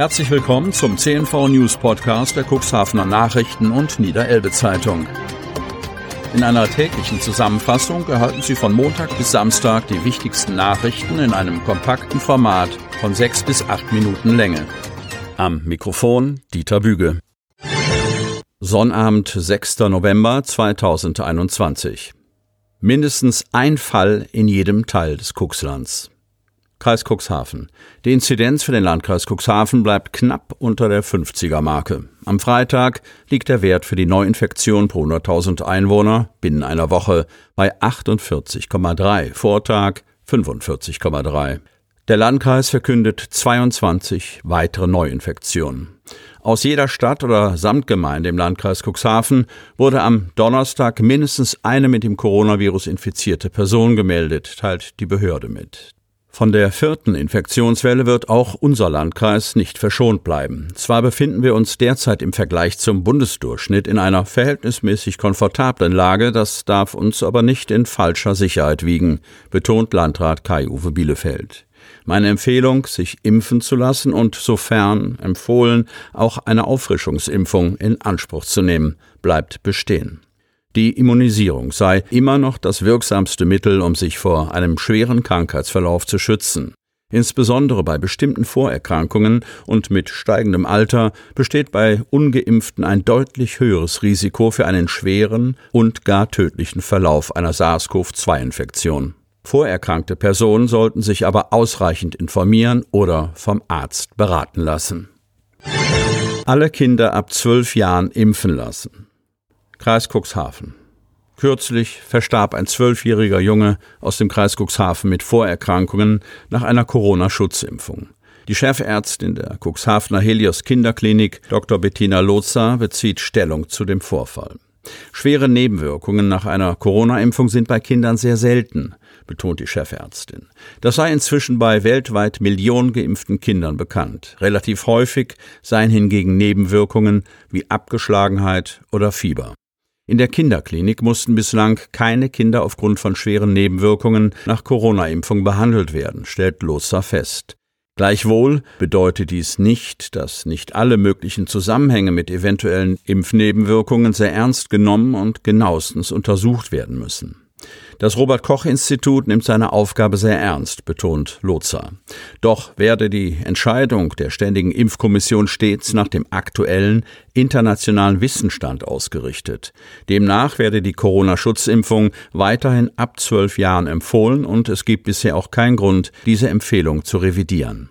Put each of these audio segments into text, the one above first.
Herzlich willkommen zum CNV News Podcast der Cuxhavener Nachrichten und Niederelbe Zeitung. In einer täglichen Zusammenfassung erhalten Sie von Montag bis Samstag die wichtigsten Nachrichten in einem kompakten Format von sechs bis acht Minuten Länge. Am Mikrofon Dieter Büge. Sonnabend, 6. November 2021. Mindestens ein Fall in jedem Teil des Cuxlands. Kreis Cuxhaven. Die Inzidenz für den Landkreis Cuxhaven bleibt knapp unter der 50er Marke. Am Freitag liegt der Wert für die Neuinfektion pro 100.000 Einwohner binnen einer Woche bei 48,3, Vortag 45,3. Der Landkreis verkündet 22 weitere Neuinfektionen. Aus jeder Stadt oder Samtgemeinde im Landkreis Cuxhaven wurde am Donnerstag mindestens eine mit dem Coronavirus infizierte Person gemeldet, teilt die Behörde mit. Von der vierten Infektionswelle wird auch unser Landkreis nicht verschont bleiben. Zwar befinden wir uns derzeit im Vergleich zum Bundesdurchschnitt in einer verhältnismäßig komfortablen Lage, das darf uns aber nicht in falscher Sicherheit wiegen, betont Landrat Kai-Uwe Bielefeld. Meine Empfehlung, sich impfen zu lassen und sofern empfohlen, auch eine Auffrischungsimpfung in Anspruch zu nehmen, bleibt bestehen. Die Immunisierung sei immer noch das wirksamste Mittel, um sich vor einem schweren Krankheitsverlauf zu schützen. Insbesondere bei bestimmten Vorerkrankungen und mit steigendem Alter besteht bei ungeimpften ein deutlich höheres Risiko für einen schweren und gar tödlichen Verlauf einer SARS-CoV-2-Infektion. Vorerkrankte Personen sollten sich aber ausreichend informieren oder vom Arzt beraten lassen. Alle Kinder ab zwölf Jahren impfen lassen. Kreis Cuxhaven. Kürzlich verstarb ein zwölfjähriger Junge aus dem Kreis Cuxhaven mit Vorerkrankungen nach einer Corona-Schutzimpfung. Die Chefärztin der Cuxhavener Helios Kinderklinik, Dr. Bettina Lotzer, bezieht Stellung zu dem Vorfall. Schwere Nebenwirkungen nach einer Corona-Impfung sind bei Kindern sehr selten, betont die Chefärztin. Das sei inzwischen bei weltweit Millionen geimpften Kindern bekannt. Relativ häufig seien hingegen Nebenwirkungen wie Abgeschlagenheit oder Fieber. In der Kinderklinik mussten bislang keine Kinder aufgrund von schweren Nebenwirkungen nach Corona-Impfung behandelt werden, stellt Loza fest. Gleichwohl bedeutet dies nicht, dass nicht alle möglichen Zusammenhänge mit eventuellen Impfnebenwirkungen sehr ernst genommen und genauestens untersucht werden müssen. Das Robert Koch Institut nimmt seine Aufgabe sehr ernst, betont Lotzer. Doch werde die Entscheidung der Ständigen Impfkommission stets nach dem aktuellen internationalen Wissensstand ausgerichtet. Demnach werde die Corona-Schutzimpfung weiterhin ab zwölf Jahren empfohlen und es gibt bisher auch keinen Grund, diese Empfehlung zu revidieren.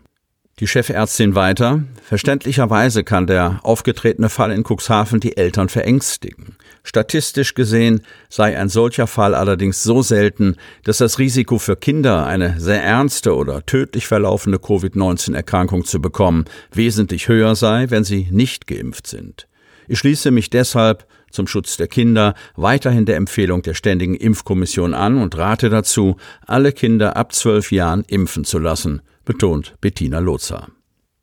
Die Chefärztin weiter. Verständlicherweise kann der aufgetretene Fall in Cuxhaven die Eltern verängstigen. Statistisch gesehen sei ein solcher Fall allerdings so selten, dass das Risiko für Kinder, eine sehr ernste oder tödlich verlaufende Covid-19-Erkrankung zu bekommen, wesentlich höher sei, wenn sie nicht geimpft sind. Ich schließe mich deshalb zum Schutz der Kinder weiterhin der Empfehlung der Ständigen Impfkommission an und rate dazu, alle Kinder ab zwölf Jahren impfen zu lassen betont Bettina Lotzer.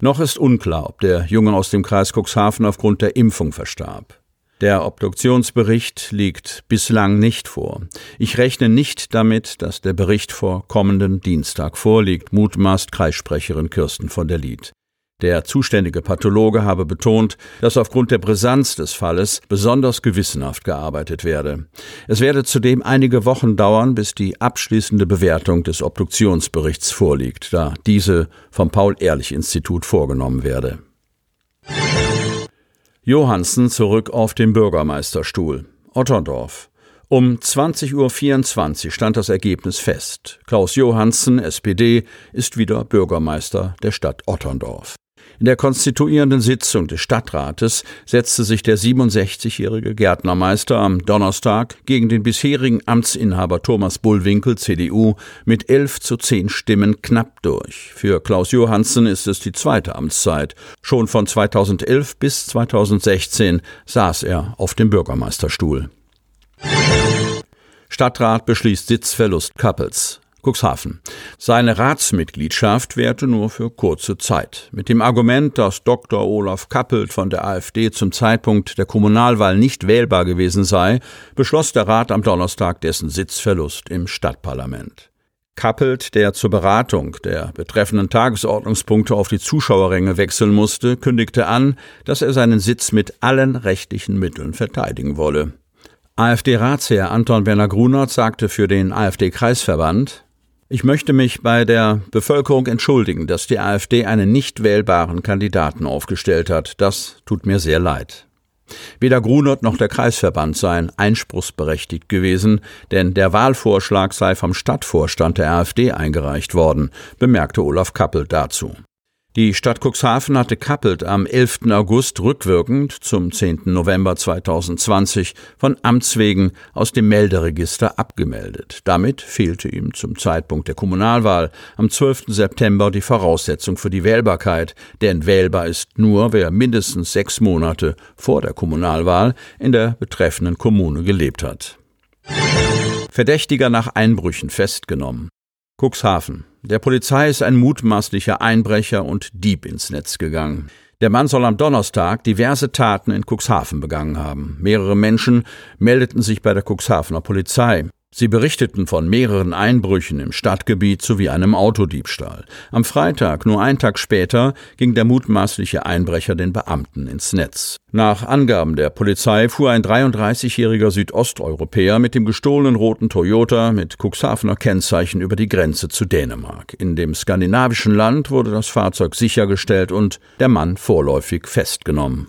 Noch ist unklar, ob der Junge aus dem Kreis Cuxhaven aufgrund der Impfung verstarb. Der Obduktionsbericht liegt bislang nicht vor. Ich rechne nicht damit, dass der Bericht vor kommenden Dienstag vorliegt, mutmaßt Kreissprecherin Kirsten von der Lied. Der zuständige Pathologe habe betont, dass aufgrund der Brisanz des Falles besonders gewissenhaft gearbeitet werde. Es werde zudem einige Wochen dauern, bis die abschließende Bewertung des Obduktionsberichts vorliegt, da diese vom Paul-Ehrlich-Institut vorgenommen werde. Johansen zurück auf den Bürgermeisterstuhl. Otterndorf. Um 20.24 Uhr stand das Ergebnis fest. Klaus Johansen, SPD, ist wieder Bürgermeister der Stadt Otterndorf. In der konstituierenden Sitzung des Stadtrates setzte sich der 67-jährige Gärtnermeister am Donnerstag gegen den bisherigen Amtsinhaber Thomas Bullwinkel, CDU, mit 11 zu 10 Stimmen knapp durch. Für Klaus Johansen ist es die zweite Amtszeit. Schon von 2011 bis 2016 saß er auf dem Bürgermeisterstuhl. Stadtrat beschließt Sitzverlust Kappels. Cuxhaven. Seine Ratsmitgliedschaft währte nur für kurze Zeit. Mit dem Argument, dass Dr. Olaf Kappelt von der AfD zum Zeitpunkt der Kommunalwahl nicht wählbar gewesen sei, beschloss der Rat am Donnerstag dessen Sitzverlust im Stadtparlament. Kappelt, der zur Beratung der betreffenden Tagesordnungspunkte auf die Zuschauerränge wechseln musste, kündigte an, dass er seinen Sitz mit allen rechtlichen Mitteln verteidigen wolle. AfD-Ratsherr Anton Werner Grunert sagte für den AfD-Kreisverband, ich möchte mich bei der Bevölkerung entschuldigen, dass die AfD einen nicht wählbaren Kandidaten aufgestellt hat. Das tut mir sehr leid. Weder Grunert noch der Kreisverband seien einspruchsberechtigt gewesen, denn der Wahlvorschlag sei vom Stadtvorstand der AfD eingereicht worden, bemerkte Olaf Kappel dazu. Die Stadt Cuxhaven hatte Kappelt am 11. August rückwirkend zum 10. November 2020 von Amts wegen aus dem Melderegister abgemeldet. Damit fehlte ihm zum Zeitpunkt der Kommunalwahl am 12. September die Voraussetzung für die Wählbarkeit, denn wählbar ist nur, wer mindestens sechs Monate vor der Kommunalwahl in der betreffenden Kommune gelebt hat. Verdächtiger nach Einbrüchen festgenommen. Cuxhaven. Der Polizei ist ein mutmaßlicher Einbrecher und Dieb ins Netz gegangen. Der Mann soll am Donnerstag diverse Taten in Cuxhaven begangen haben. Mehrere Menschen meldeten sich bei der Cuxhavener Polizei. Sie berichteten von mehreren Einbrüchen im Stadtgebiet sowie einem Autodiebstahl. Am Freitag, nur einen Tag später, ging der mutmaßliche Einbrecher den Beamten ins Netz. Nach Angaben der Polizei fuhr ein 33-jähriger Südosteuropäer mit dem gestohlenen roten Toyota mit Cuxhavener Kennzeichen über die Grenze zu Dänemark. In dem skandinavischen Land wurde das Fahrzeug sichergestellt und der Mann vorläufig festgenommen.